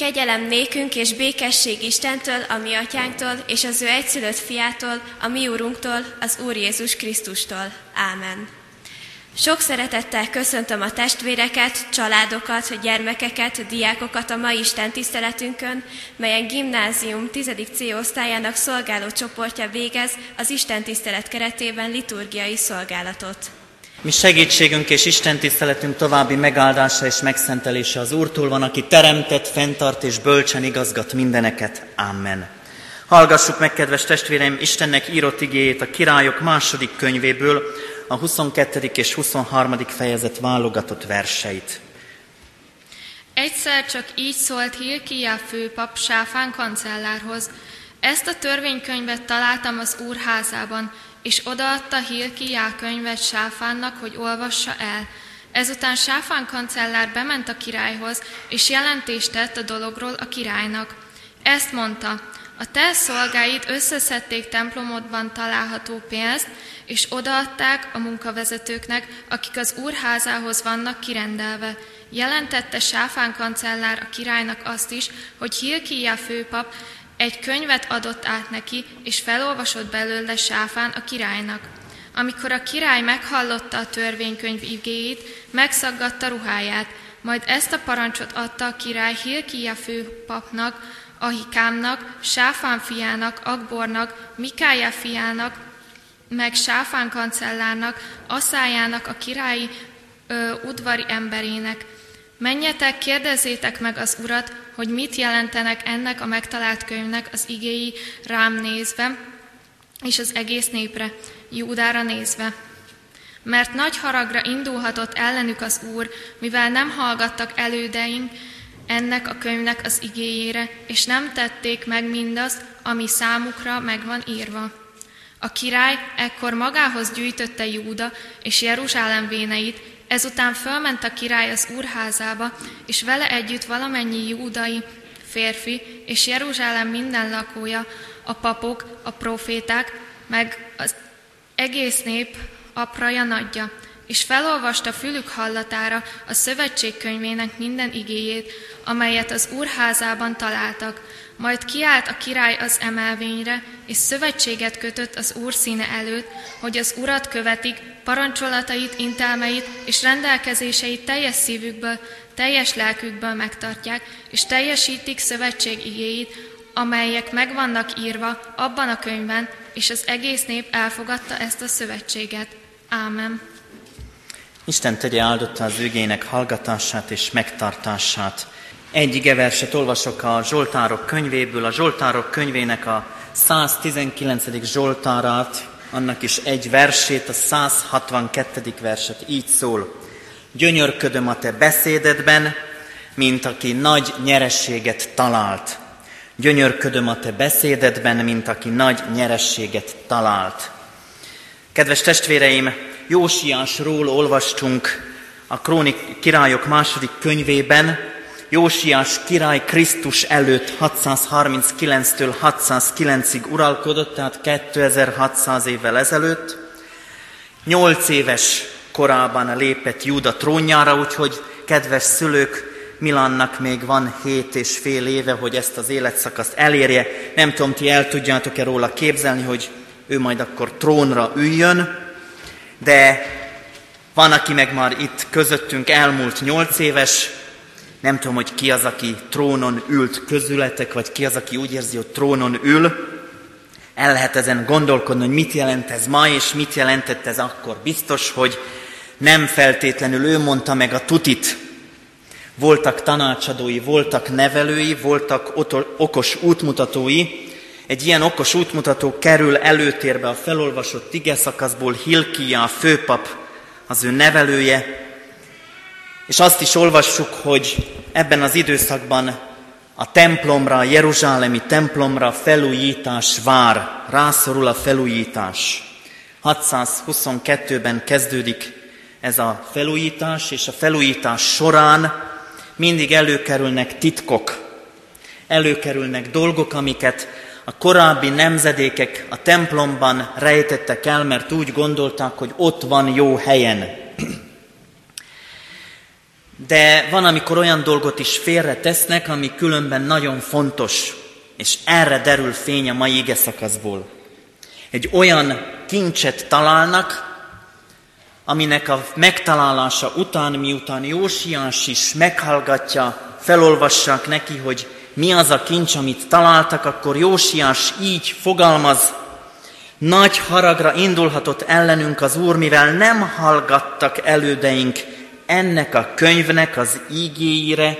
Kegyelem nékünk és békesség Istentől, a mi atyánktól, és az ő egyszülött fiától, a mi úrunktól, az Úr Jézus Krisztustól. Ámen. Sok szeretettel köszöntöm a testvéreket, családokat, gyermekeket, diákokat a mai Isten tiszteletünkön, melyen gimnázium 10. C osztályának szolgáló csoportja végez az Isten tisztelet keretében liturgiai szolgálatot. Mi segítségünk és Isten tiszteletünk további megáldása és megszentelése az Úrtól van, aki teremtett, fenntart és bölcsen igazgat mindeneket. Amen. Hallgassuk meg, kedves testvéreim, Istennek írott igéjét a királyok második könyvéből, a 22. és 23. fejezet válogatott verseit. Egyszer csak így szólt Hilkia főpap Sáfán kancellárhoz. Ezt a törvénykönyvet találtam az úr házában, és odaadta Hilkiá könyvet Sáfánnak, hogy olvassa el. Ezután Sáfán kancellár bement a királyhoz, és jelentést tett a dologról a királynak. Ezt mondta, a te szolgáid összeszedték templomodban található pénzt, és odaadták a munkavezetőknek, akik az úrházához vannak kirendelve. Jelentette Sáfán kancellár a királynak azt is, hogy Hilkia főpap egy könyvet adott át neki, és felolvasott belőle Sáfán a királynak. Amikor a király meghallotta a törvénykönyv igéjét, megszaggatta ruháját, majd ezt a parancsot adta a király Hilkia főpapnak, Ahikámnak, Sáfán fiának, Akbornak, Mikája fiának, meg Sáfán kancellárnak, Aszájának, a királyi ö, udvari emberének. Menjetek, kérdezzétek meg az urat, hogy mit jelentenek ennek a megtalált könyvnek az igéi rám nézve, és az egész népre, Júdára nézve. Mert nagy haragra indulhatott ellenük az Úr, mivel nem hallgattak elődeink ennek a könyvnek az igéjére, és nem tették meg mindazt, ami számukra meg van írva. A király ekkor magához gyűjtötte Júda és Jeruzsálem véneit, Ezután fölment a király az úrházába, és vele együtt valamennyi júdai férfi, és Jeruzsálem minden lakója, a papok, a proféták, meg az egész nép apraja nagyja, és felolvasta fülük hallatára a szövetségkönyvének minden igéjét, amelyet az úrházában találtak, majd kiállt a király az emelvényre, és szövetséget kötött az úr színe előtt, hogy az urat követik, parancsolatait, intelmeit és rendelkezéseit teljes szívükből, teljes lelkükből megtartják, és teljesítik szövetség igéit, amelyek meg vannak írva abban a könyvben, és az egész nép elfogadta ezt a szövetséget. Ámen. Isten tegye áldotta az ügének hallgatását és megtartását. Egy igeverset olvasok a Zsoltárok könyvéből, a Zsoltárok könyvének a 119. Zsoltárát, annak is egy versét, a 162. verset így szól. Gyönyörködöm a te beszédedben, mint aki nagy nyerességet talált. Gyönyörködöm a te beszédedben, mint aki nagy nyerességet talált. Kedves testvéreim, Jósiásról olvastunk a Krónik királyok második könyvében, Jósiás király Krisztus előtt 639-től 609-ig uralkodott, tehát 2600 évvel ezelőtt. Nyolc éves korában lépett Júda trónjára, úgyhogy kedves szülők, Milannak még van hét és fél éve, hogy ezt az életszakaszt elérje. Nem tudom, ti el tudjátok-e róla képzelni, hogy ő majd akkor trónra üljön, de van, aki meg már itt közöttünk elmúlt nyolc éves, nem tudom, hogy ki az, aki trónon ült közületek, vagy ki az, aki úgy érzi, hogy trónon ül. El lehet ezen gondolkodni, hogy mit jelent ez ma, és mit jelentett ez akkor. Biztos, hogy nem feltétlenül ő mondta meg a tutit. Voltak tanácsadói, voltak nevelői, voltak okos útmutatói. Egy ilyen okos útmutató kerül előtérbe a felolvasott ige szakaszból Hilkia, a főpap, az ő nevelője, és azt is olvassuk, hogy ebben az időszakban a templomra, a jeruzsálemi templomra felújítás vár, rászorul a felújítás. 622-ben kezdődik ez a felújítás, és a felújítás során mindig előkerülnek titkok, előkerülnek dolgok, amiket a korábbi nemzedékek a templomban rejtettek el, mert úgy gondolták, hogy ott van jó helyen. De van, amikor olyan dolgot is félre tesznek, ami különben nagyon fontos, és erre derül fény a mai ige szakaszból. Egy olyan kincset találnak, aminek a megtalálása után, miután Jósiás is meghallgatja, felolvassák neki, hogy mi az a kincs, amit találtak, akkor Jósiás így fogalmaz, nagy haragra indulhatott ellenünk az Úr, mivel nem hallgattak elődeink ennek a könyvnek az ígéire,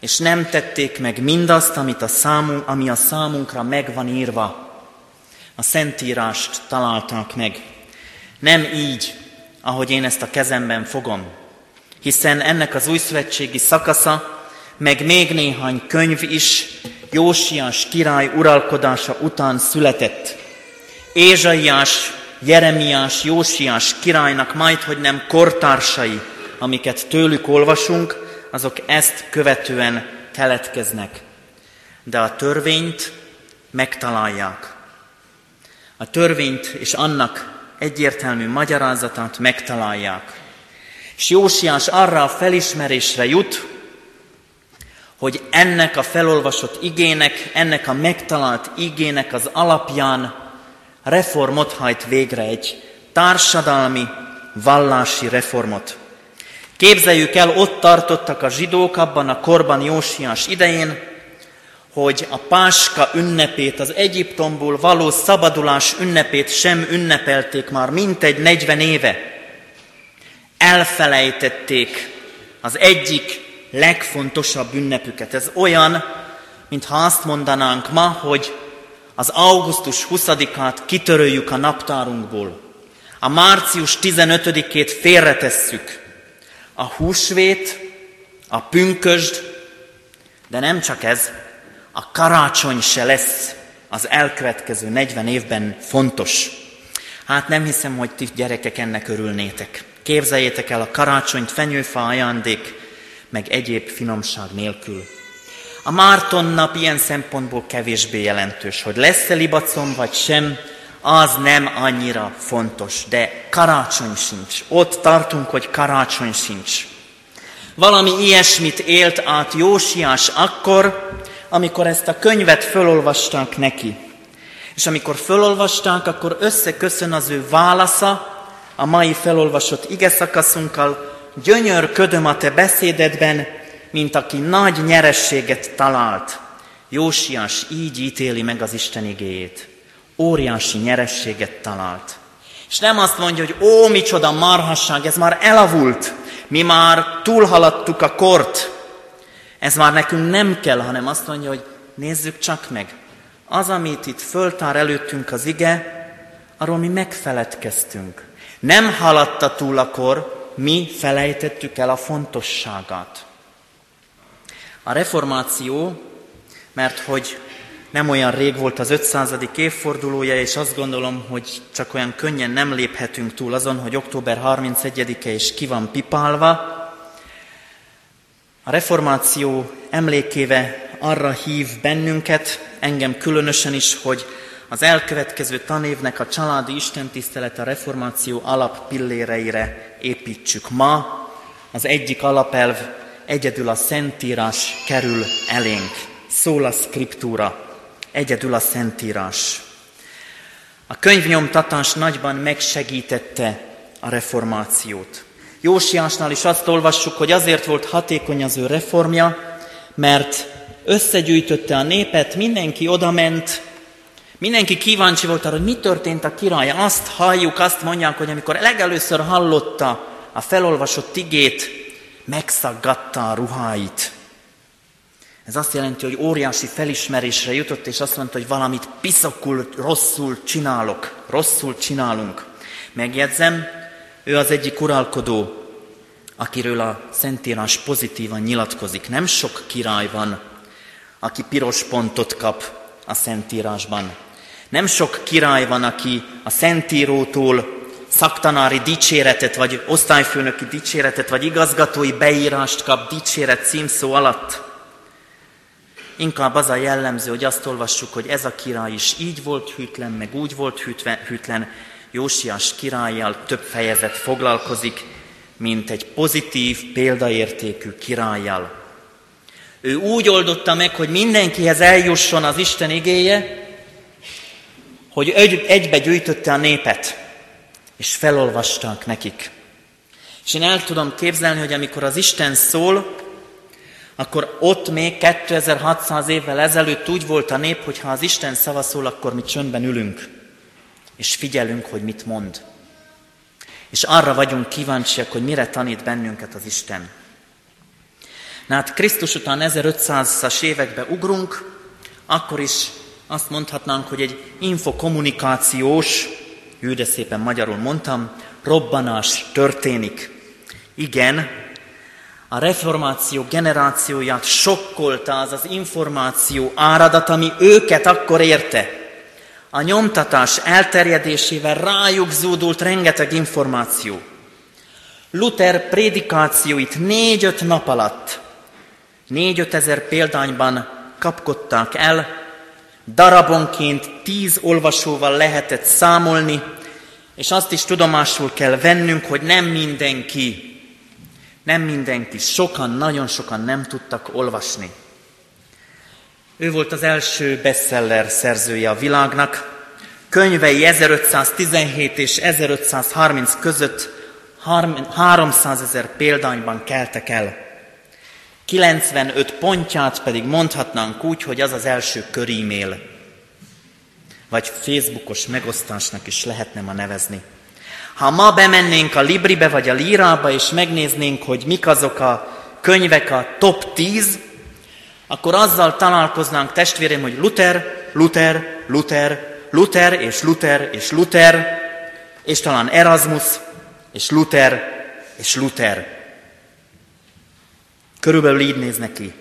és nem tették meg mindazt, amit a számunk, ami a számunkra meg van írva. A Szentírást találták meg. Nem így, ahogy én ezt a kezemben fogom, hiszen ennek az újszövetségi szakasza, meg még néhány könyv is Jósiás király uralkodása után született. Ézsaiás, Jeremiás, Jósiás királynak majd, hogy nem kortársai, amiket tőlük olvasunk, azok ezt követően keletkeznek. De a törvényt megtalálják. A törvényt és annak egyértelmű magyarázatát megtalálják. És Jósiás arra a felismerésre jut, hogy ennek a felolvasott igének, ennek a megtalált igének az alapján reformot hajt végre egy társadalmi, vallási reformot. Képzeljük el, ott tartottak a zsidók abban a korban Jósiás idején, hogy a Páska ünnepét, az Egyiptomból való szabadulás ünnepét sem ünnepelték már mintegy 40 éve. Elfelejtették az egyik legfontosabb ünnepüket. Ez olyan, mintha azt mondanánk ma, hogy az augusztus 20-át kitöröljük a naptárunkból. A március 15-ét félretesszük. A húsvét, a pünkösd, de nem csak ez, a karácsony se lesz az elkövetkező 40 évben fontos. Hát nem hiszem, hogy ti gyerekek ennek örülnétek. Képzeljétek el a karácsonyt fenyőfa ajándék, meg egyéb finomság nélkül. A Márton nap ilyen szempontból kevésbé jelentős, hogy lesz-e libacom vagy sem, az nem annyira fontos, de karácsony sincs. Ott tartunk, hogy karácsony sincs. Valami ilyesmit élt át Jósiás akkor, amikor ezt a könyvet fölolvasták neki. És amikor fölolvasták, akkor összeköszön az ő válasza a mai felolvasott ige szakaszunkkal, gyönyörködöm a te beszédedben, mint aki nagy nyerességet talált. Jósiás így ítéli meg az Isten igéjét. Óriási nyerességet talált. És nem azt mondja, hogy ó, micsoda marhasság, ez már elavult, mi már túlhaladtuk a kort, ez már nekünk nem kell, hanem azt mondja, hogy nézzük csak meg. Az, amit itt föltár előttünk az ige, arról mi megfeledkeztünk. Nem haladta túl a kor, mi felejtettük el a fontosságát. A reformáció, mert hogy nem olyan rég volt az 500. évfordulója, és azt gondolom, hogy csak olyan könnyen nem léphetünk túl azon, hogy október 31-e is ki van pipálva. A reformáció emlékéve arra hív bennünket, engem különösen is, hogy az elkövetkező tanévnek a családi istentisztelet a reformáció alappilléreire építsük. Ma az egyik alapelv egyedül a Szentírás kerül elénk. Szól a skriptúra, egyedül a Szentírás. A könyvnyomtatás nagyban megsegítette a reformációt. Jósiásnál is azt olvassuk, hogy azért volt hatékony az ő reformja, mert összegyűjtötte a népet, mindenki odament, mindenki kíváncsi volt arra, hogy mi történt a király. Azt halljuk, azt mondják, hogy amikor legelőször hallotta a felolvasott igét, megszaggatta a ruháit. Ez azt jelenti, hogy óriási felismerésre jutott, és azt mondta, hogy valamit piszakul rosszul csinálok, rosszul csinálunk. Megjegyzem, ő az egyik uralkodó, akiről a Szentírás pozitívan nyilatkozik. Nem sok király van, aki piros pontot kap a Szentírásban. Nem sok király van, aki a Szentírótól szaktanári dicséretet, vagy osztályfőnöki dicséretet, vagy igazgatói beírást kap dicséret címszó alatt. Inkább az a jellemző, hogy azt olvassuk, hogy ez a király is így volt hűtlen, meg úgy volt hűtlen, Jósiás királlyal több fejezet foglalkozik, mint egy pozitív, példaértékű királlyal. Ő úgy oldotta meg, hogy mindenkihez eljusson az Isten igéje, hogy egybe gyűjtötte a népet, és felolvasták nekik. És én el tudom képzelni, hogy amikor az Isten szól, akkor ott még 2600 évvel ezelőtt úgy volt a nép, hogy ha az Isten szava szól, akkor mi csöndben ülünk, és figyelünk, hogy mit mond. És arra vagyunk kíváncsiak, hogy mire tanít bennünket az Isten. Na hát Krisztus után 1500-as évekbe ugrunk, akkor is azt mondhatnánk, hogy egy infokommunikációs, ő de szépen magyarul mondtam, robbanás történik. Igen, a reformáció generációját sokkolta az az információ áradat, ami őket akkor érte. A nyomtatás elterjedésével rájuk zúdult rengeteg információ. Luther prédikációit négy-öt nap alatt, négy-öt ezer példányban kapkodták el, darabonként tíz olvasóval lehetett számolni, és azt is tudomásul kell vennünk, hogy nem mindenki nem mindenki, sokan, nagyon sokan nem tudtak olvasni. Ő volt az első bestseller szerzője a világnak. Könyvei 1517 és 1530 között 300 ezer példányban keltek el. 95 pontját pedig mondhatnánk úgy, hogy az az első körímél, vagy Facebookos megosztásnak is lehetne ma nevezni. Ha ma bemennénk a Libribe vagy a Lírába, és megnéznénk, hogy mik azok a könyvek a top 10, akkor azzal találkoznánk testvérem, hogy Luther, Luther, Luther, Luther és Luther és Luther, és talán Erasmus, és Luther, és Luther. Körülbelül így néz neki.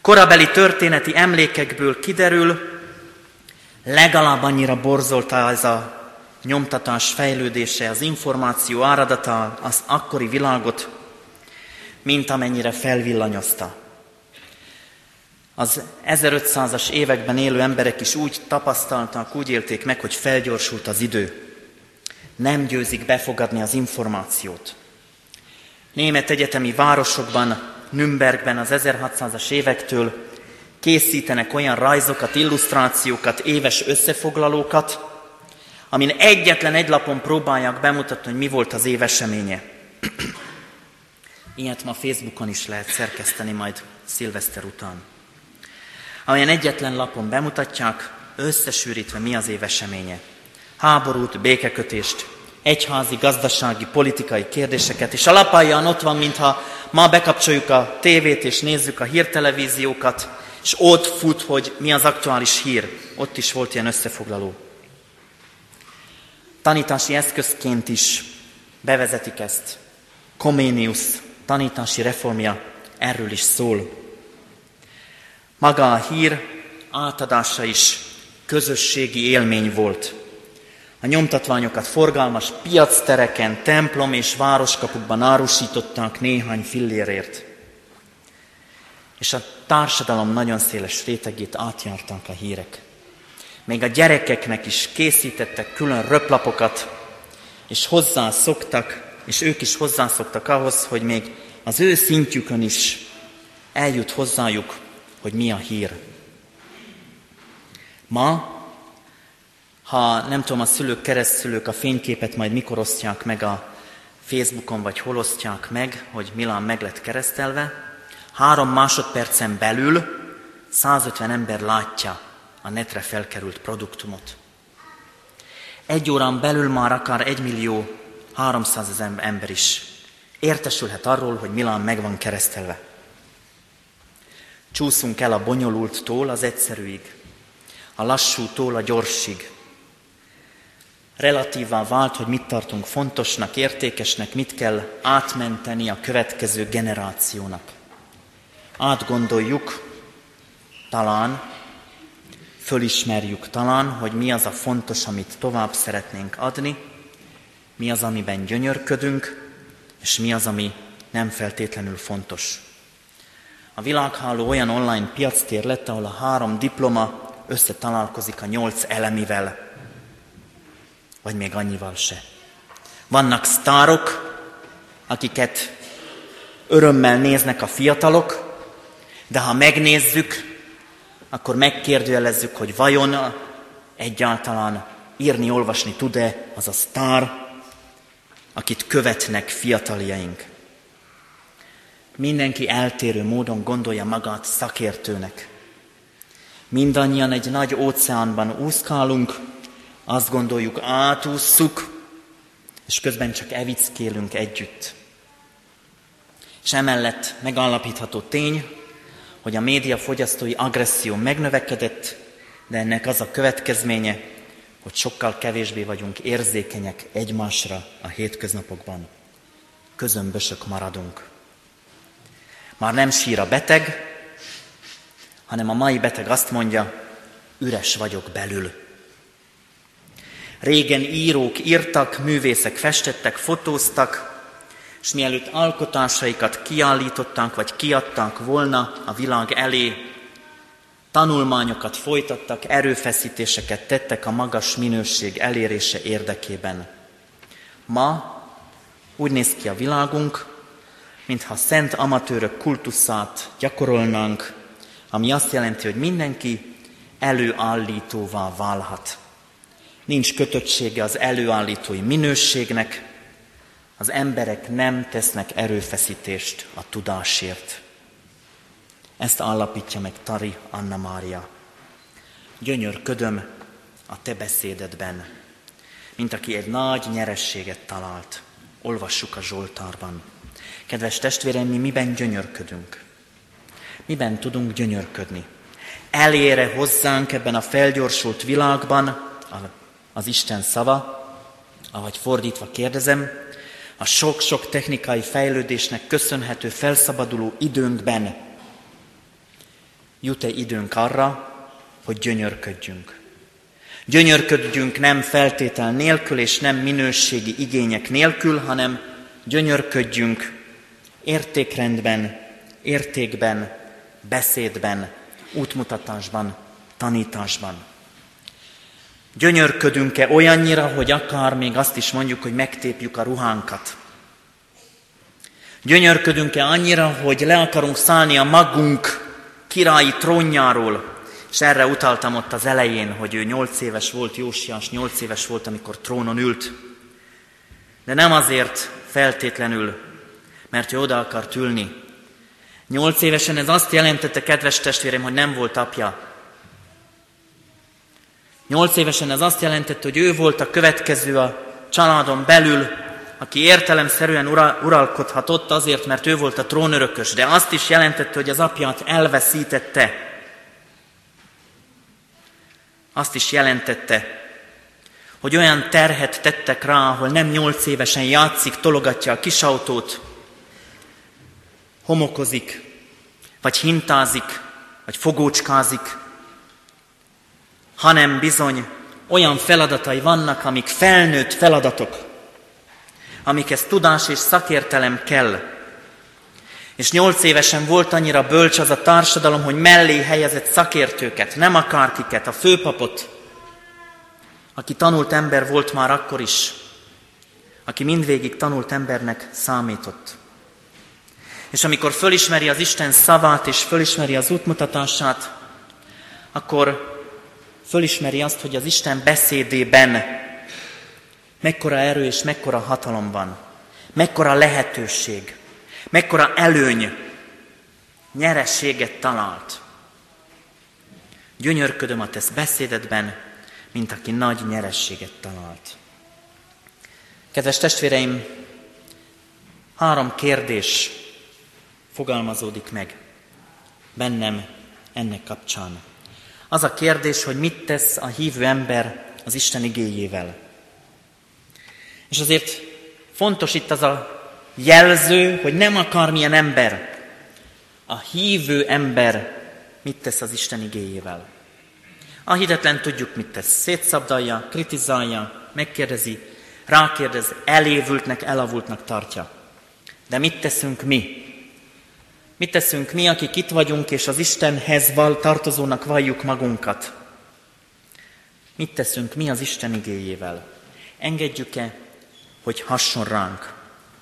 Korabeli történeti emlékekből kiderül, legalább annyira borzolta ez a nyomtatás fejlődése, az információ áradata az akkori világot, mint amennyire felvillanyozta. Az 1500-as években élő emberek is úgy tapasztaltak, úgy élték meg, hogy felgyorsult az idő. Nem győzik befogadni az információt. Német egyetemi városokban, Nürnbergben az 1600-as évektől készítenek olyan rajzokat, illusztrációkat, éves összefoglalókat, amin egyetlen egy lapon próbálják bemutatni, hogy mi volt az év eseménye. Ilyet ma Facebookon is lehet szerkeszteni majd szilveszter után. Amelyen egyetlen lapon bemutatják, összesűrítve mi az év eseménye. Háborút, békekötést, egyházi, gazdasági, politikai kérdéseket, és a lapaján ott van, mintha ma bekapcsoljuk a tévét és nézzük a hírtelevíziókat, és ott fut, hogy mi az aktuális hír. Ott is volt ilyen összefoglaló tanítási eszközként is bevezetik ezt. Koménius tanítási reformja erről is szól. Maga a hír átadása is közösségi élmény volt. A nyomtatványokat forgalmas piactereken, templom és városkapukban árusították néhány fillérért. És a társadalom nagyon széles rétegét átjárták a hírek. Még a gyerekeknek is készítettek külön röplapokat, és hozzászoktak, és ők is hozzászoktak ahhoz, hogy még az ő szintjükön is eljut hozzájuk, hogy mi a hír. Ma, ha nem tudom, a szülők, keresztszülők a fényképet majd mikor osztják meg a Facebookon, vagy hol osztják meg, hogy Milán meg lett keresztelve, három másodpercen belül 150 ember látja a netre felkerült produktumot. Egy órán belül már akár egy millió 300 ezer ember is értesülhet arról, hogy Milán meg van keresztelve. Csúszunk el a bonyolulttól az egyszerűig, a lassútól a gyorsig. Relatívá vált, hogy mit tartunk fontosnak, értékesnek, mit kell átmenteni a következő generációnak. Átgondoljuk, talán, fölismerjük talán, hogy mi az a fontos, amit tovább szeretnénk adni, mi az, amiben gyönyörködünk, és mi az, ami nem feltétlenül fontos. A világháló olyan online piactér lett, ahol a három diploma összetalálkozik a nyolc elemivel, vagy még annyival se. Vannak sztárok, akiket örömmel néznek a fiatalok, de ha megnézzük, akkor megkérdőjelezzük, hogy vajon egyáltalán írni, olvasni tud-e az a sztár, akit követnek fiataljaink. Mindenki eltérő módon gondolja magát szakértőnek. Mindannyian egy nagy óceánban úszkálunk, azt gondoljuk, átússzuk, és közben csak evickélünk együtt. És emellett megállapítható tény, hogy a média fogyasztói agresszió megnövekedett, de ennek az a következménye, hogy sokkal kevésbé vagyunk érzékenyek egymásra a hétköznapokban. Közömbösök maradunk. Már nem sír a beteg, hanem a mai beteg azt mondja, üres vagyok belül. Régen írók írtak, művészek festettek, fotóztak, és mielőtt alkotásaikat kiállították, vagy kiadták volna a világ elé, tanulmányokat folytattak, erőfeszítéseket tettek a magas minőség elérése érdekében. Ma úgy néz ki a világunk, mintha szent amatőrök kultuszát gyakorolnánk, ami azt jelenti, hogy mindenki előállítóvá válhat. Nincs kötöttsége az előállítói minőségnek, az emberek nem tesznek erőfeszítést a tudásért. Ezt állapítja meg Tari Anna Mária. Gyönyörködöm a te beszédedben, mint aki egy nagy nyerességet talált. Olvassuk a Zsoltárban. Kedves testvéreim, mi miben gyönyörködünk? Miben tudunk gyönyörködni? Elére hozzánk ebben a felgyorsult világban az Isten szava, ahogy fordítva kérdezem, a sok-sok technikai fejlődésnek köszönhető felszabaduló időnkben jut-e időnk arra, hogy gyönyörködjünk. Gyönyörködjünk nem feltétel nélkül és nem minőségi igények nélkül, hanem gyönyörködjünk értékrendben, értékben, beszédben, útmutatásban, tanításban. Gyönyörködünk-e olyannyira, hogy akár még azt is mondjuk, hogy megtépjük a ruhánkat? Gyönyörködünk-e annyira, hogy le akarunk szállni a magunk királyi trónjáról, és erre utaltam ott az elején, hogy ő nyolc éves volt, Jósiás nyolc éves volt, amikor trónon ült. De nem azért feltétlenül, mert ő oda akart ülni. Nyolc évesen ez azt jelentette, kedves testvérem, hogy nem volt apja. Nyolc évesen ez azt jelentette, hogy ő volt a következő a családon belül, aki értelemszerűen ura, uralkodhatott azért, mert ő volt a trónörökös, de azt is jelentette, hogy az apját elveszítette. Azt is jelentette, hogy olyan terhet tettek rá, ahol nem nyolc évesen játszik, tologatja a kisautót, homokozik, vagy hintázik, vagy fogócskázik, hanem bizony olyan feladatai vannak, amik felnőtt feladatok, amikhez tudás és szakértelem kell. És nyolc évesen volt annyira bölcs az a társadalom, hogy mellé helyezett szakértőket, nem akárkiket, a főpapot, aki tanult ember volt már akkor is, aki mindvégig tanult embernek számított. És amikor fölismeri az Isten szavát és fölismeri az útmutatását, akkor fölismeri azt, hogy az Isten beszédében mekkora erő és mekkora hatalom van, mekkora lehetőség, mekkora előny, nyerességet talált. Gyönyörködöm a tesz beszédedben, mint aki nagy nyerességet talált. Kedves testvéreim, három kérdés fogalmazódik meg bennem ennek kapcsán. Az a kérdés, hogy mit tesz a hívő ember az Isten igéjével. És azért fontos itt az a jelző, hogy nem akármilyen ember. A hívő ember mit tesz az Isten igéjével. A hitetlen tudjuk, mit tesz. Szétszabdalja, kritizálja, megkérdezi, rákérdez, elévültnek, elavultnak tartja. De mit teszünk mi? Mit teszünk mi, akik itt vagyunk, és az Istenhez val, tartozónak valljuk magunkat? Mit teszünk mi az Isten igéjével? Engedjük-e, hogy hasson ránk?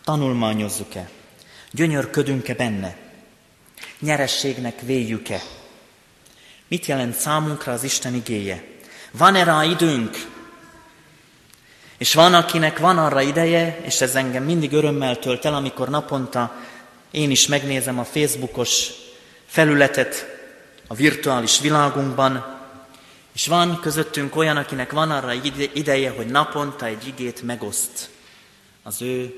Tanulmányozzuk-e? Gyönyörködünk-e benne? Nyerességnek véljük-e? Mit jelent számunkra az Isten igéje? Van-e rá időnk? És van, akinek van arra ideje, és ez engem mindig örömmel tölt el, amikor naponta én is megnézem a Facebookos felületet a virtuális világunkban, és van közöttünk olyan, akinek van arra ideje, hogy naponta egy igét megoszt az ő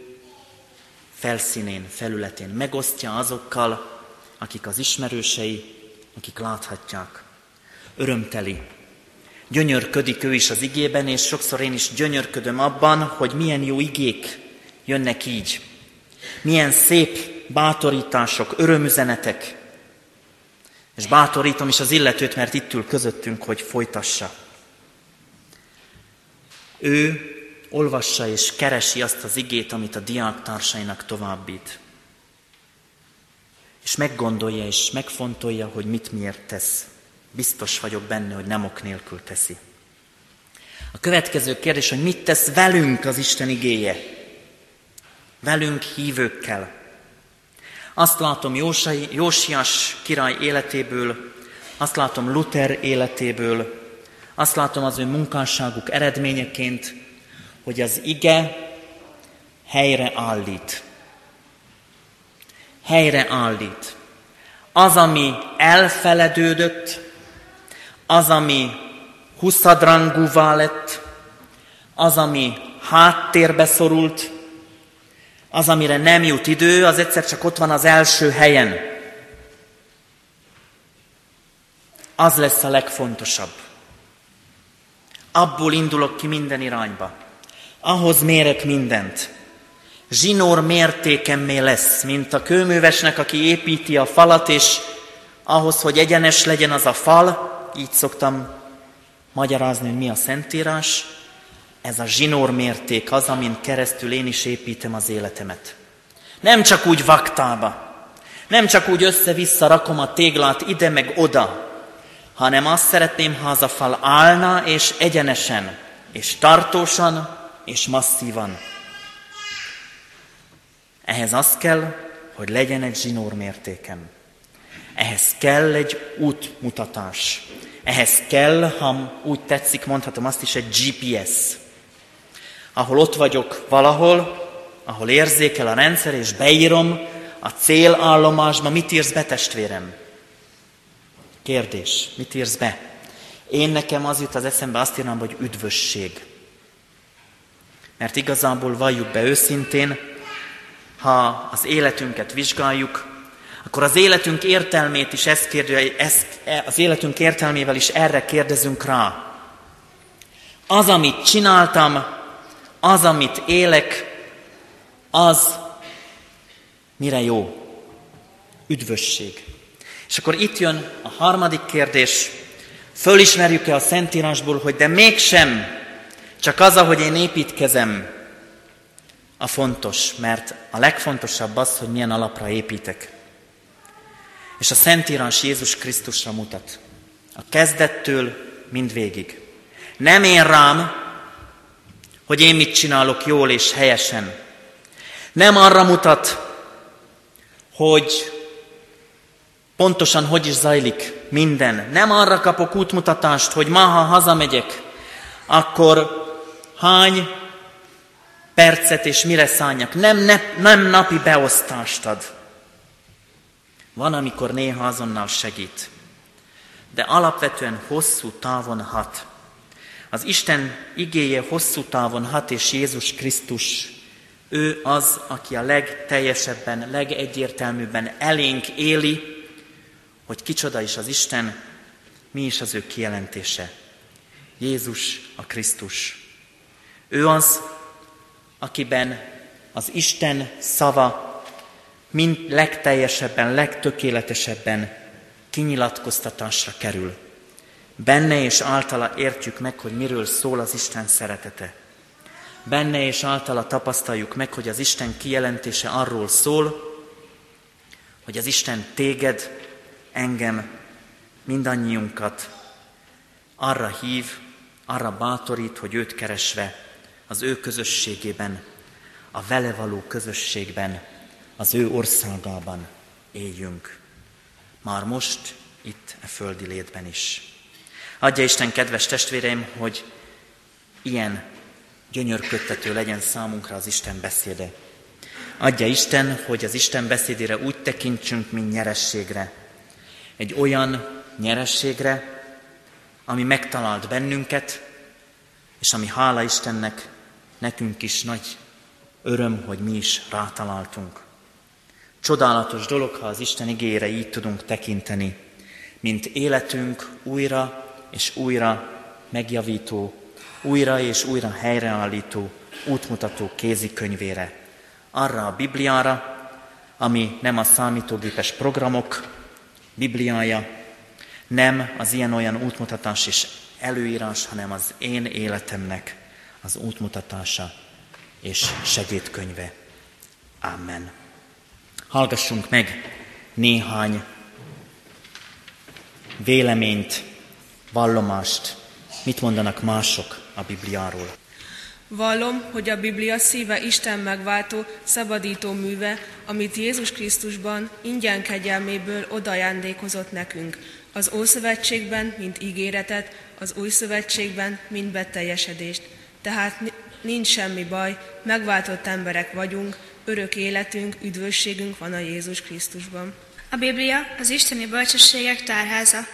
felszínén, felületén. Megosztja azokkal, akik az ismerősei, akik láthatják. Örömteli. Gyönyörködik ő is az igében, és sokszor én is gyönyörködöm abban, hogy milyen jó igék jönnek így. Milyen szép bátorítások, örömüzenetek, és bátorítom is az illetőt, mert itt ül közöttünk, hogy folytassa. Ő olvassa és keresi azt az igét, amit a diáktársainak továbbít. És meggondolja és megfontolja, hogy mit miért tesz. Biztos vagyok benne, hogy nem ok nélkül teszi. A következő kérdés, hogy mit tesz velünk az Isten igéje? Velünk hívőkkel. Azt látom Jósai, Jósias király életéből, azt látom Luther életéből, azt látom az ő munkásságuk eredményeként, hogy az ige helyre állít. Helyre állít. Az, ami elfeledődött, az, ami huszadrangúvá lett, az, ami háttérbe szorult, az, amire nem jut idő, az egyszer csak ott van az első helyen. Az lesz a legfontosabb. Abból indulok ki minden irányba. Ahhoz mérek mindent. Zsinór mértékemmé lesz, mint a kőművesnek, aki építi a falat, és ahhoz, hogy egyenes legyen az a fal, így szoktam magyarázni, hogy mi a szentírás, ez a zsinór mérték az, amin keresztül én is építem az életemet. Nem csak úgy vaktába, nem csak úgy össze-vissza rakom a téglát ide meg oda, hanem azt szeretném, ha az a fal állna és egyenesen, és tartósan, és masszívan. Ehhez az kell, hogy legyen egy zsinór mértékem. Ehhez kell egy útmutatás. Ehhez kell, ha úgy tetszik, mondhatom azt is, egy GPS ahol ott vagyok valahol, ahol érzékel a rendszer, és beírom a célállomásba, mit írsz be, testvérem? Kérdés, mit írsz be? Én nekem az jut az eszembe, azt írnám, hogy üdvösség. Mert igazából valljuk be őszintén, ha az életünket vizsgáljuk, akkor az életünk értelmét is ezt kérdő, ezt, az életünk értelmével is erre kérdezünk rá. Az, amit csináltam, az, amit élek, az mire jó? Üdvösség. És akkor itt jön a harmadik kérdés. Fölismerjük-e a Szentírásból, hogy de mégsem csak az, ahogy én építkezem, a fontos, mert a legfontosabb az, hogy milyen alapra építek. És a Szentírás Jézus Krisztusra mutat. A kezdettől mindvégig. Nem én rám, hogy én mit csinálok jól és helyesen. Nem arra mutat, hogy pontosan hogy is zajlik minden. Nem arra kapok útmutatást, hogy ma, ha hazamegyek, akkor hány percet és mire szálljak. Nem, ne, nem napi beosztást ad. Van, amikor néha azonnal segít. De alapvetően hosszú távon hat. Az Isten igéje hosszú távon hat, és Jézus Krisztus, ő az, aki a legteljesebben, legegyértelműbben elénk éli, hogy kicsoda is az Isten, mi is az ő kijelentése. Jézus a Krisztus. Ő az, akiben az Isten szava mind legteljesebben, legtökéletesebben kinyilatkoztatásra kerül. Benne és általa értjük meg, hogy miről szól az Isten szeretete. Benne és általa tapasztaljuk meg, hogy az Isten kijelentése arról szól, hogy az Isten téged, engem, mindannyiunkat arra hív, arra bátorít, hogy őt keresve az ő közösségében, a vele való közösségben, az ő országában éljünk. Már most, itt a földi létben is. Adja Isten, kedves testvéreim, hogy ilyen gyönyörködtető legyen számunkra az Isten beszéde. Adja Isten, hogy az Isten beszédére úgy tekintsünk, mint nyerességre. Egy olyan nyerességre, ami megtalált bennünket, és ami hála Istennek, nekünk is nagy öröm, hogy mi is rátaláltunk. Csodálatos dolog, ha az Isten igére így tudunk tekinteni, mint életünk újra és újra megjavító, újra és újra helyreállító, útmutató kézikönyvére. Arra a Bibliára, ami nem a számítógépes programok Bibliája, nem az ilyen-olyan útmutatás és előírás, hanem az én életemnek az útmutatása és segédkönyve. Amen. Hallgassunk meg néhány véleményt, vallomást, mit mondanak mások a Bibliáról. Vallom, hogy a Biblia szíve Isten megváltó, szabadító műve, amit Jézus Krisztusban ingyen kegyelméből odajándékozott nekünk, az Ószövetségben, mint ígéretet, az Új Szövetségben, mint beteljesedést. Tehát nincs semmi baj, megváltott emberek vagyunk, örök életünk, üdvösségünk van a Jézus Krisztusban. A Biblia az isteni bölcsességek tárháza,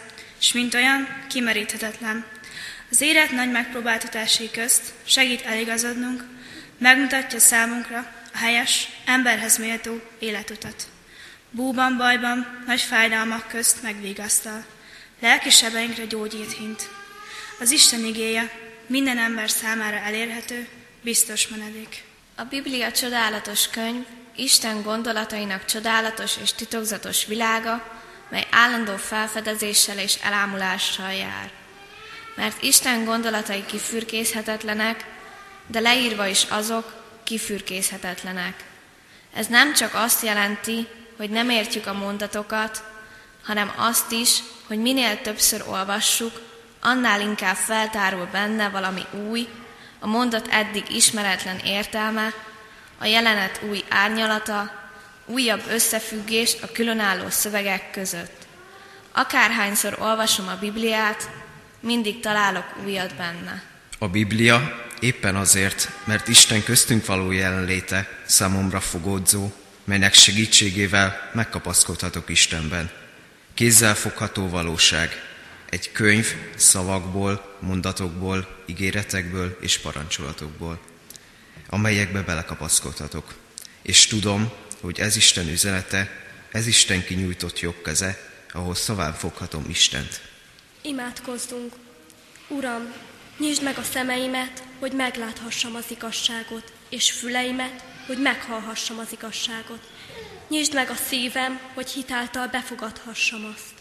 és mint olyan kimeríthetetlen. Az élet nagy megpróbáltatásai közt segít eligazodnunk, megmutatja számunkra a helyes, emberhez méltó életutat. Búban, bajban, nagy fájdalmak közt megvigasztal. Lelki sebeinkre gyógyít hint. Az Isten igéje minden ember számára elérhető, biztos menedék. A Biblia csodálatos könyv, Isten gondolatainak csodálatos és titokzatos világa, mely állandó felfedezéssel és elámulással jár. Mert Isten gondolatai kifürkészhetetlenek, de leírva is azok kifürkészhetetlenek. Ez nem csak azt jelenti, hogy nem értjük a mondatokat, hanem azt is, hogy minél többször olvassuk, annál inkább feltárul benne valami új, a mondat eddig ismeretlen értelme, a jelenet új árnyalata, újabb összefüggést a különálló szövegek között. Akárhányszor olvasom a Bibliát, mindig találok újat benne. A Biblia éppen azért, mert Isten köztünk való jelenléte számomra fogódzó, melynek segítségével megkapaszkodhatok Istenben. Kézzelfogható valóság, egy könyv szavakból, mondatokból, ígéretekből és parancsolatokból, amelyekbe belekapaszkodhatok. És tudom, hogy ez Isten üzenete, ez Isten kinyújtott jobb keze, ahol szaván foghatom Istent. Imádkozzunk! Uram, nyisd meg a szemeimet, hogy megláthassam az igazságot, és füleimet, hogy meghallhassam az igazságot. Nyisd meg a szívem, hogy hitáltal befogadhassam azt.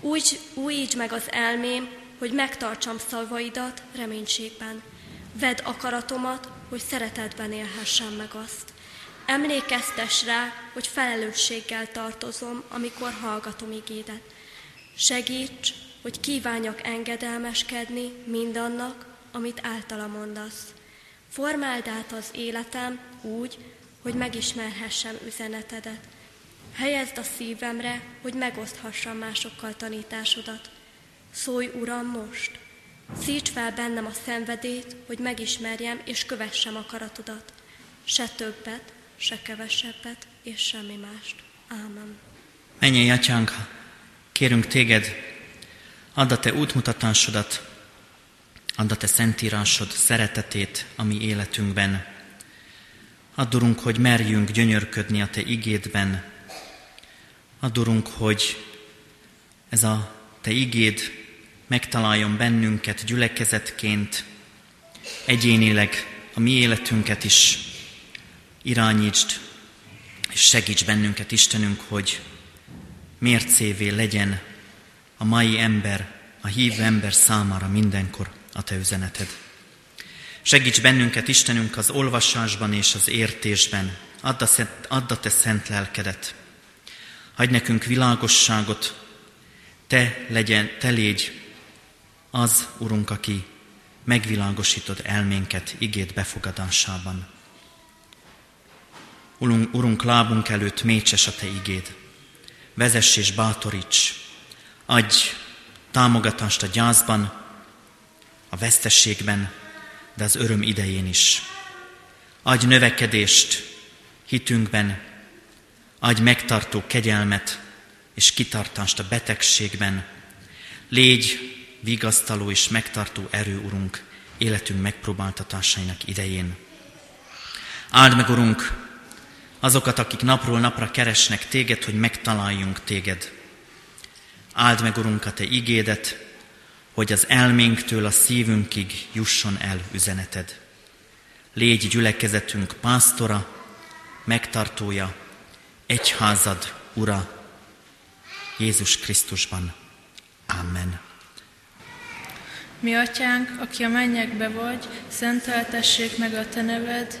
Úgy újítsd meg az elmém, hogy megtartsam szavaidat reménységben. Vedd akaratomat, hogy szeretetben élhessem meg azt. Emlékeztes rá, hogy felelősséggel tartozom, amikor hallgatom igédet. Segíts, hogy kívánjak engedelmeskedni mindannak, amit általa mondasz. Formáld át az életem úgy, hogy megismerhessem üzenetedet. Helyezd a szívemre, hogy megoszthassam másokkal tanításodat. Szólj, Uram, most! Szíts fel bennem a szenvedét, hogy megismerjem és kövessem akaratodat. Se többet, se kevesebbet, és semmi mást. Ámen. Menjél, Atyánk, kérünk Téged, add a Te útmutatásodat, add a Te szentírásod szeretetét a mi életünkben. Add, hogy merjünk gyönyörködni a Te igédben. Add, hogy ez a Te igéd megtaláljon bennünket gyülekezetként, egyénileg a mi életünket is irányítsd, és segíts bennünket, Istenünk, hogy mércévé legyen a mai ember, a hívő ember számára mindenkor a Te üzeneted. Segíts bennünket, Istenünk, az olvasásban és az értésben. Add a, szent, add a Te szent lelkedet. Hagy nekünk világosságot, Te, legyen, te légy az, Urunk, aki megvilágosítod elménket igét befogadásában. Urunk, Urunk lábunk előtt mécses a Te igéd. Vezess és bátoríts, adj támogatást a gyászban, a vesztességben, de az öröm idején is. Adj növekedést hitünkben, adj megtartó kegyelmet és kitartást a betegségben. Légy vigasztaló és megtartó erő, Urunk, életünk megpróbáltatásainak idején. Áld meg, Urunk, azokat, akik napról napra keresnek téged, hogy megtaláljunk téged. Áld meg, Urunk, a te igédet, hogy az elménktől a szívünkig jusson el üzeneted. Légy gyülekezetünk pásztora, megtartója, egyházad, Ura, Jézus Krisztusban. Amen. Mi atyánk, aki a mennyekbe vagy, szenteltessék meg a te neved,